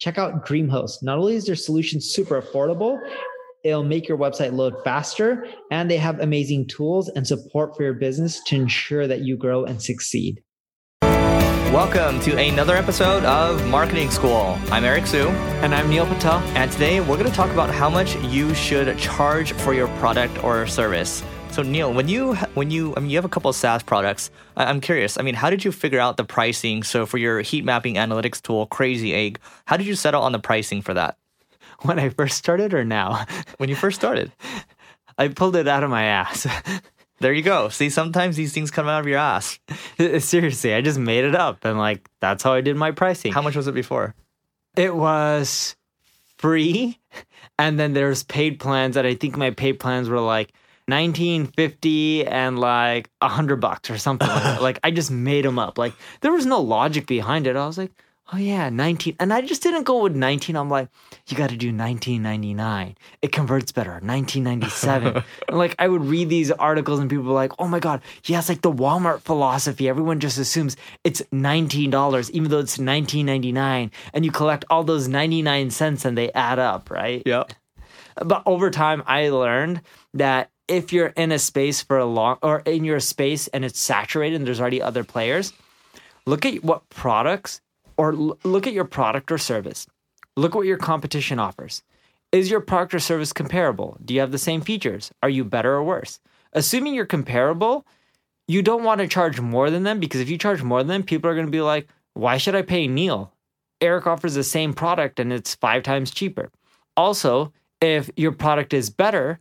Check out DreamHost. Not only is their solution super affordable, it'll make your website load faster, and they have amazing tools and support for your business to ensure that you grow and succeed. Welcome to another episode of Marketing School. I'm Eric Siu. And I'm Neil Patel. And today we're going to talk about how much you should charge for your product or service. So Neil, when you when you I mean you have a couple of SaaS products, I'm curious. I mean, how did you figure out the pricing? So for your heat mapping analytics tool, Crazy Egg, how did you settle on the pricing for that? When I first started, or now? When you first started, I pulled it out of my ass. There you go. See, sometimes these things come out of your ass. Seriously, I just made it up and like that's how I did my pricing. How much was it before? It was free and then there's paid plans that I think my paid plans were like 1950 and like a hundred bucks or something like, like I just made them up. Like there was no logic behind it. I was like, oh yeah, 19. And I just didn't go with 19. I'm like, you got to do 1999. It converts better. 1997. and like I would read these articles and people were like, oh my God, yeah, it's like the Walmart philosophy. Everyone just assumes it's $19, even though it's 1999. And you collect all those 99 cents and they add up, right? Yeah. But over time, I learned that if you're in a space for a long or in your space and it's saturated and there's already other players, look at what products or l- look at your product or service. Look what your competition offers. Is your product or service comparable? Do you have the same features? Are you better or worse? Assuming you're comparable, you don't want to charge more than them because if you charge more than them, people are going to be like, why should I pay Neil? Eric offers the same product and it's five times cheaper. Also, if your product is better,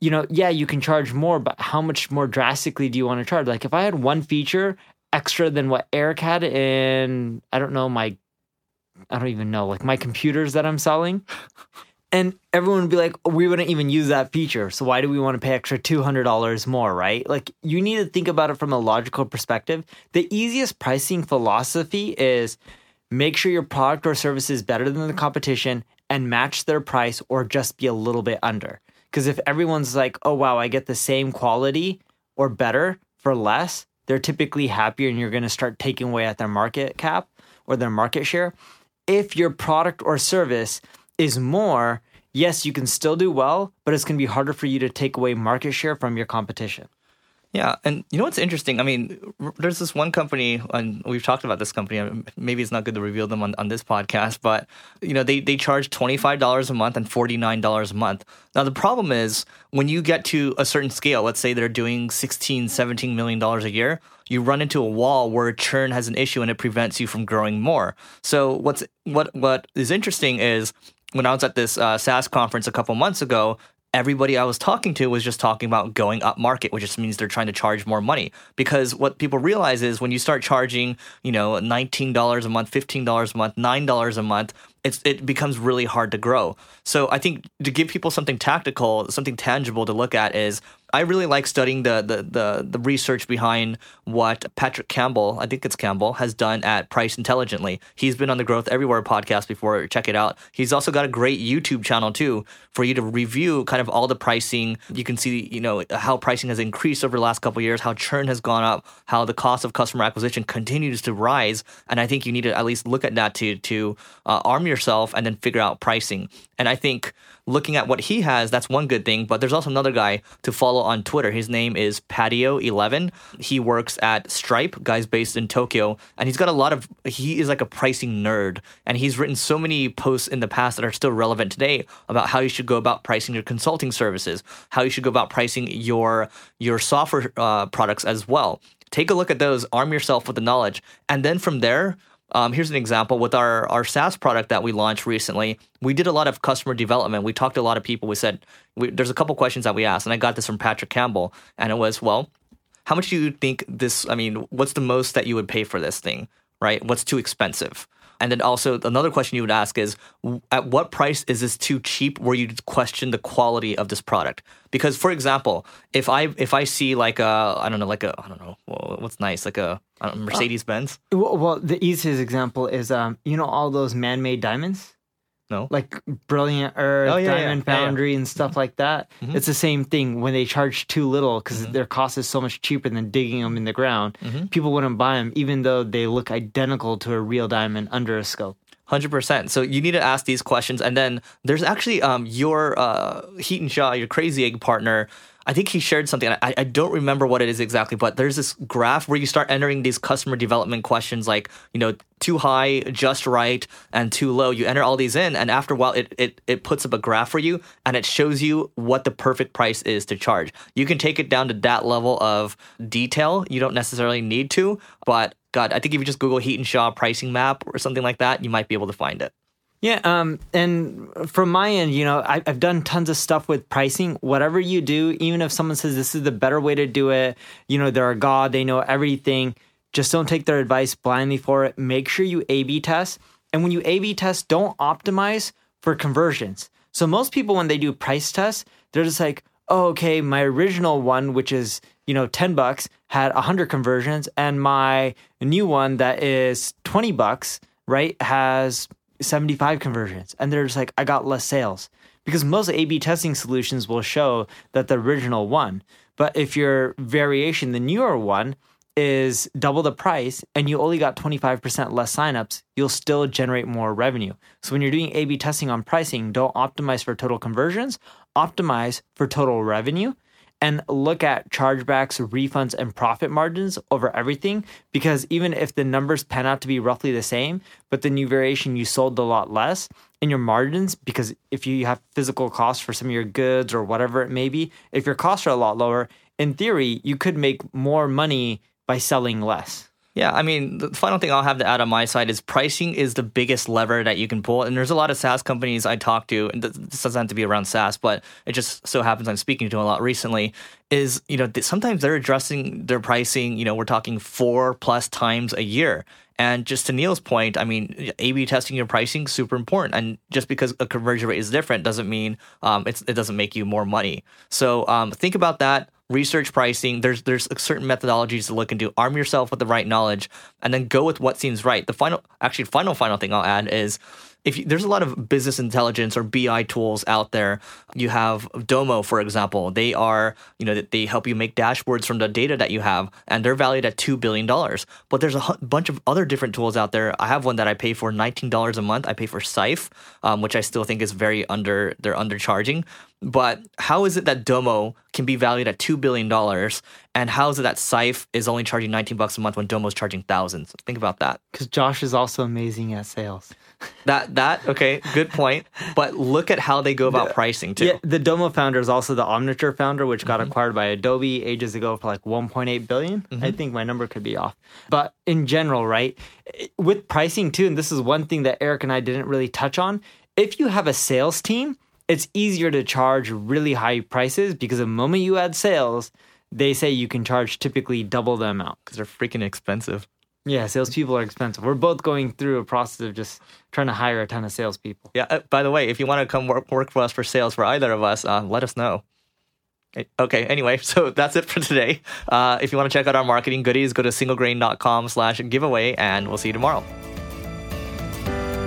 you know, yeah, you can charge more, but how much more drastically do you want to charge? Like if I had one feature extra than what Eric had in I don't know my I don't even know like my computers that I'm selling. And everyone would be like, we wouldn't even use that feature. So why do we want to pay extra $200 more, right? Like you need to think about it from a logical perspective. The easiest pricing philosophy is make sure your product or service is better than the competition and match their price or just be a little bit under. Because if everyone's like, oh, wow, I get the same quality or better for less, they're typically happier and you're going to start taking away at their market cap or their market share. If your product or service is more, yes, you can still do well, but it's going to be harder for you to take away market share from your competition. Yeah, and you know what's interesting? I mean, there's this one company, and we've talked about this company. Maybe it's not good to reveal them on, on this podcast, but you know, they they charge twenty five dollars a month and forty nine dollars a month. Now the problem is when you get to a certain scale, let's say they're doing 16, 17 million dollars a year, you run into a wall where churn has an issue and it prevents you from growing more. So what's what what is interesting is when I was at this uh, SaaS conference a couple months ago, everybody I was talking to was just talking about going up market, which just means they're trying to charge more money. Because what people realize is when you start charging, you know, $19 a month, $15 a month, $9 a month, it's, it becomes really hard to grow. So I think to give people something tactical, something tangible to look at is I really like studying the, the the the research behind what Patrick Campbell, I think it's Campbell, has done at Price Intelligently. He's been on the Growth Everywhere podcast before. Check it out. He's also got a great YouTube channel too for you to review kind of all the pricing. You can see you know how pricing has increased over the last couple years, how churn has gone up, how the cost of customer acquisition continues to rise. And I think you need to at least look at that to to uh, arm yourself and then figure out pricing. And I think looking at what he has, that's one good thing. But there's also another guy to follow on Twitter. His name is Patio11. He works at Stripe, guys based in Tokyo, and he's got a lot of. He is like a pricing nerd, and he's written so many posts in the past that are still relevant today about how you should go about pricing your consulting services, how you should go about pricing your your software uh, products as well. Take a look at those, arm yourself with the knowledge, and then from there um, here's an example with our, our SaaS product that we launched recently. We did a lot of customer development. We talked to a lot of people. We said, we, there's a couple questions that we asked, and I got this from Patrick Campbell. And it was, well, how much do you think this, I mean, what's the most that you would pay for this thing, right? What's too expensive? And then also another question you would ask is, at what price is this too cheap? Where you question the quality of this product? Because, for example, if I if I see like a I don't know like a I don't know what's nice like a Mercedes Benz. Well, well, the easiest example is um, you know all those man-made diamonds, No. like Brilliant Earth, Oh, yeah, yeah. Diamond Yeah, yeah. Foundry, and stuff like that. Mhm. It's the same thing when they charge too little because Mhm. their cost is so much cheaper than digging them in the ground. Mhm. People wouldn't buy them even though they look identical to a real diamond under a scope. Hundred percent. So you need to ask these questions, and then there's actually um your uh Hiten Shah, your Crazy Egg partner. I think he shared something. I, I don't remember what it is exactly, but there's this graph where you start entering these customer development questions like, you know, too high, just right, and too low. You enter all these in, and after a while, it, it, it puts up a graph for you and it shows you what the perfect price is to charge. You can take it down to that level of detail. You don't necessarily need to, but God, I think if you just Google Hiten Shah pricing map or something like that, you might be able to find it. Yeah, um, and from my end, you know, I, I've done tons of stuff with pricing. Whatever you do, even if someone says this is the better way to do it, you know, they're a god, they know everything. Just don't take their advice blindly for it. Make sure you A/B test, and when you A/B test, don't optimize for conversions. So most people, when they do price tests, they're just like, oh, okay, my original one, which is you know ten bucks, had hundred conversions, and my new one that is twenty bucks, right, has 75 conversions. And they're just like i got less sales. Because most a b testing solutions will show that the original one but if your variation the newer one is double the price and you only got 25% less signups you'll still generate more revenue. So when you're doing a b testing on pricing don't optimize for total conversions optimize for total revenue and look at chargebacks, refunds, and profit margins over everything. Because even if the numbers pan out to be roughly the same, but the new variation you sold a lot less, in your margins, because if you have physical costs for some of your goods or whatever it may be, if your costs are a lot lower, in theory, you could make more money by selling less. Yeah, I mean, the final thing I'll have to add on my side is pricing is the biggest lever that you can pull. And there's a lot of SaaS companies I talk to, and this doesn't have to be around SaaS, but it just so happens I'm speaking to a lot recently. Is you know sometimes they're addressing their pricing. You know, we're talking four plus times a year. And just to Neil's point, I mean, A/B testing your pricing is super important. And just because a conversion rate is different doesn't mean um, it doesn't make you more money. So um, think about that research pricing there's there's certain methodologies to look into. Arm yourself with the right knowledge and then go with what seems right. The final actually final final thing i'll add is if you, there's a lot of business intelligence or bi tools out there. You have domo for example. They are you know they help you make dashboards from the data that you have and they're valued at $2 billion but there's a bunch of other different tools out there. I have one that i pay for $19 a month. I pay for Cyfe, um, which i still think is very under they're undercharging but how is it that Domo can be valued at two billion dollars, and how is it that Cyfe is only charging nineteen bucks a month when Domo's charging thousands? Think about that. Because Josh is also amazing at sales. That that okay, good point. But look at how they go about pricing too. Yeah, the Domo founder is also the Omniture founder, which got mm-hmm. acquired by Adobe ages ago for like 1.8 billion. I mm-hmm. think my number could be off. But in general, right, with pricing too, and this is one thing that Eric and I didn't really touch on. If you have a sales team, it's easier to charge really high prices because the moment you add sales, they say you can charge typically double the amount. because they're freaking expensive. Yeah, salespeople are expensive. We're both going through a process of just trying to hire a ton of salespeople. Yeah. Uh, by the way, if you want to come work, work for us for sales for either of us, uh, let us know. Eh, Okay. Anyway, so that's it for today. Uh, if you want to check out our marketing goodies, go to singlegrain.com/slash giveaway, and we'll see you tomorrow.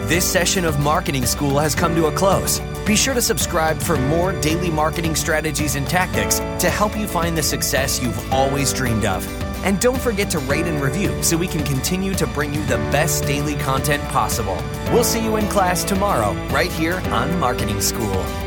This session of Marketing School has come to a close. Be sure to subscribe for more daily marketing strategies and tactics to help you find the success you've always dreamed of. And don't forget to rate and review so we can continue to bring you the best daily content possible. We'll see you in class tomorrow, right here on Marketing School.